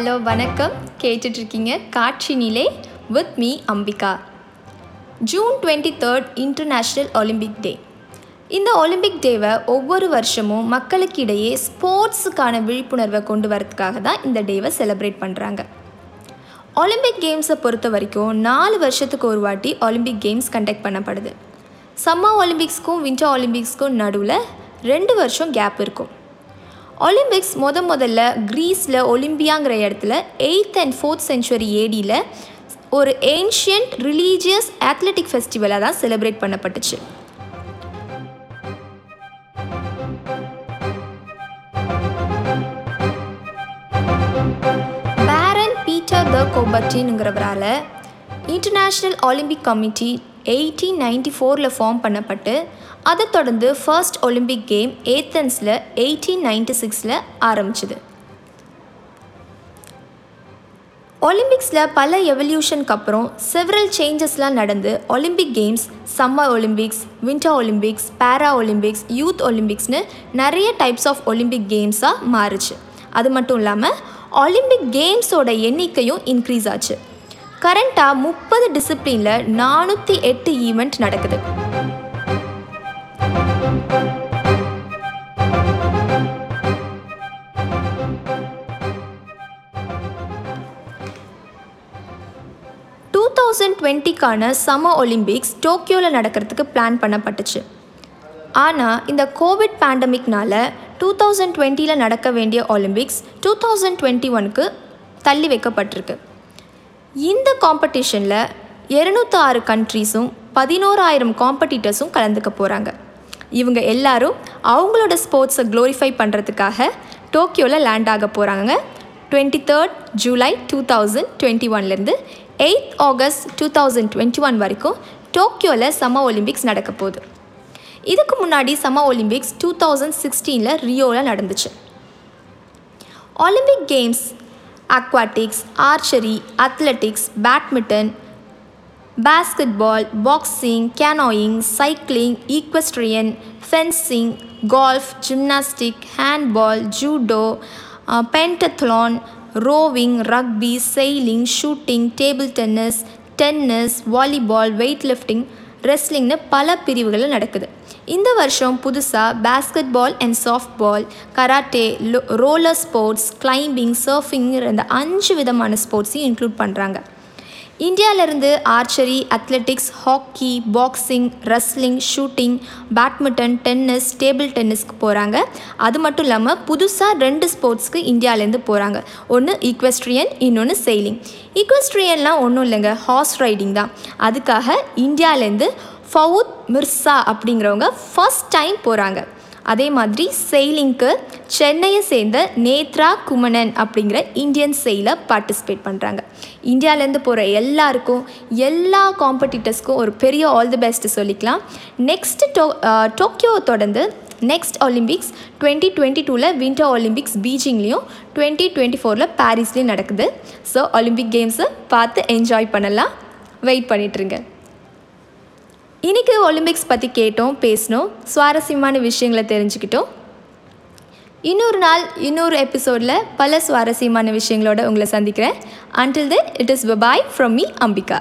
Hello வணக்கம். கேட்டுட்ருக்கீங்க காட்சி நிலை with me Ambika. June twenty third international Olympic day. இந்த ஒலிம்பிக் டேவை ஒவ்வொரு வருஷமும் மக்களுக்கு இடையே ஸ்போர்ட்ஸுக்கான விழிப்புணர்வை கொண்டு வரதுக்காக தான் இந்த டேவை செலிப்ரேட் பண்ணுறாங்க ஒலிம்பிக் கேம்ஸை பொறுத்த வரைக்கும் நாலு வருஷத்துக்கு ஒரு வாட்டி ஒலிம்பிக் கேம்ஸ் கண்டக்ட் பண்ணப்படுது. சம்மர் ஒலிம்பிக்ஸ்க்கும் வின்டர் ஒலிம்பிக்ஸ்க்கும் நடுவில் ரெண்டு வருஷம் கேப் இருக்கும். ஒலிம்பிக்ஸ் முத முதல்ல க்ரீஸில் ஒலிம்பியாங்கிற இடத்துல எயித் அண்ட் ஃபோர்த் செஞ்சுவரி ஏடியில் ஒரு ஏன்ஷியன்ட் ரிலீஜியஸ் அத்லெட்டிக் ஃபெஸ்டிவலாக தான் செலிப்ரேட் பண்ணப்பட்டுச்சு. பேரன் Peter the கோபர்டின்ங்கிறவரால் international Olympic committee eighteen ninety ஃபோரில் ஃபார்ம் பண்ணப்பட்டு அதை தொடர்ந்து ஃபர்ஸ்ட் ஒலிம்பிக் கேம் ஏத்தன்ஸில் எயிட்டீன் நைன்டி சிக்ஸில் ஆரம்பிச்சுது. ஒலிம்பிக்ஸில் பல எவல்யூஷனுக்கு அப்புறம் செவரல் சேஞ்சஸ்லாம் நடந்து Olympic games summer Olympics winter Olympics para Olympics youth ஒலிம்பிக்ஸ்னு நிறைய டைப்ஸ் ஆஃப் ஒலிம்பிக் கேம்ஸாக மாறுச்சு. அது மட்டும் இல்லாமல் ஒலிம்பிக் கேம்ஸோட எண்ணிக்கையும் இன்க்ரீஸ் ஆச்சு. கரண்ட்டாக முப்பது டிசிப்ளினில் நானூற்றி எட்டு ஈவெண்ட் நடக்குது. தௌசண்ட் டுவெண்ட்டிக்கான சம்மர் ஒலிம்பிக்ஸ் டோக்கியோவில் நடக்கிறதுக்கு பிளான் பண்ணப்பட்டுச்சு. ஆனால் இந்த கோவிட் பேண்டமிக்னால் டூ தௌசண்ட் டுவெண்ட்டியில் நடக்க வேண்டிய ஒலிம்பிக்ஸ் டூ தௌசண்ட் டுவெண்ட்டி ஒனுக்கு தள்ளி வைக்கப்பட்டிருக்கு. இந்த காம்படிஷனில் இரநூத்தி ஆறு கண்ட்ரீஸும் பதினோராயிரம் காம்படிட்டர்ஸும் கலந்துக்க போகிறாங்க இவங்க எல்லாரும் அவங்களோட ஸ்போர்ட்ஸை க்ளோரிஃபை பண்ணுறதுக்காக டோக்கியோவில் லேண்ட் ஆக போகிறாங்க twenty third July two thousand twenty ஒன்லேருந்து eighth August two thousand twenty one வரைக்கும் டோக்கியோவில் சம்மர் ஒலிம்பிக்ஸ் நடக்க போகுது. இதுக்கு முன்னாடி சம்மர் ஒலிம்பிக்ஸ் டூ தௌசண்ட் சிக்ஸ்டீனில் ரியோவில் நடந்துச்சு. Olympic games aquatics archery athletics badminton basketball boxing canoeing cycling equestrian fencing golf gymnastic handball judo pentathlon rowing rugby sailing shooting table tennis tennis volleyball weightlifting ரெஸ்லிங்னு பல பிரிவுகளில் நடக்குது. இந்த வருஷம் புதுசாக basketball and softball karate லோ roller sports climbing சர்ஃபிங்கிற இந்த அஞ்சு விதமான ஸ்போர்ட்ஸையும் இன்க்ளூட் பண்ணுறாங்க இந்தியாவிலேருந்து archery athletics hockey boxing wrestling shooting badminton tennis table டென்னிஸ்க்கு போகிறாங்க அது மட்டும் இல்லாமல் புதுசாக ரெண்டு ஸ்போர்ட்ஸ்க்கு இந்தியாவிலேருந்து போகிறாங்க ஒன்று ஈக்வெஸ்ட்ரியன் இன்னொன்று செயிலிங் ஈக்வெஸ்ட்ரியன்லாம் ஒன்றும் இல்லைங்க ஹார்ஸ் ரைடிங் தான். அதுக்காக இந்தியாவிலேருந்து ஃபவுத் மிர்சா அப்படிங்கிறவங்க ஃபஸ்ட் டைம் போகிறாங்க அதே மாதிரி செயலிங்க்கு சென்னையை சேர்ந்த நேத்ரா குமணன் அப்படிங்கிற இந்தியன் செயலில் பார்ட்டிசிபேட் பண்ணுறாங்க இந்தியாவிலேருந்து போகிற எல்லாருக்கும் எல்லா காம்படிட்டர்ஸ்க்கும் ஒரு பெரிய ஆல் தி பெஸ்ட்டு சொல்லிக்கலாம். நெக்ஸ்ட் டோ டோக்கியோ தொடர்ந்து நெக்ஸ்ட் ஒலிம்பிக்ஸ் டுவெண்ட்டி டுவெண்ட்டி டூவில் வின்டர் ஒலிம்பிக்ஸ் பீஜிங்லேயும் டுவெண்ட்டி டுவெண்ட்டி ஃபோரில் பாரிஸ்லேயும் நடக்குது. ஸோ ஒலிம்பிக் கேம்ஸை பார்த்து என்ஜாய் பண்ணலாம். வெயிட் பண்ணிட்டுருங்க இன்றைக்கி ஒலிம்பிக்ஸ் பற்றி கேட்டோம் பேசினோம் சுவாரஸ்யமான விஷயங்களை தெரிஞ்சுக்கிட்டோம். இன்னொரு நாள் இன்னொரு எபிசோடில் பல சுவாரஸ்யமான விஷயங்களோட உங்களை சந்திக்கிறேன். Until then it is bye bye from me Ambika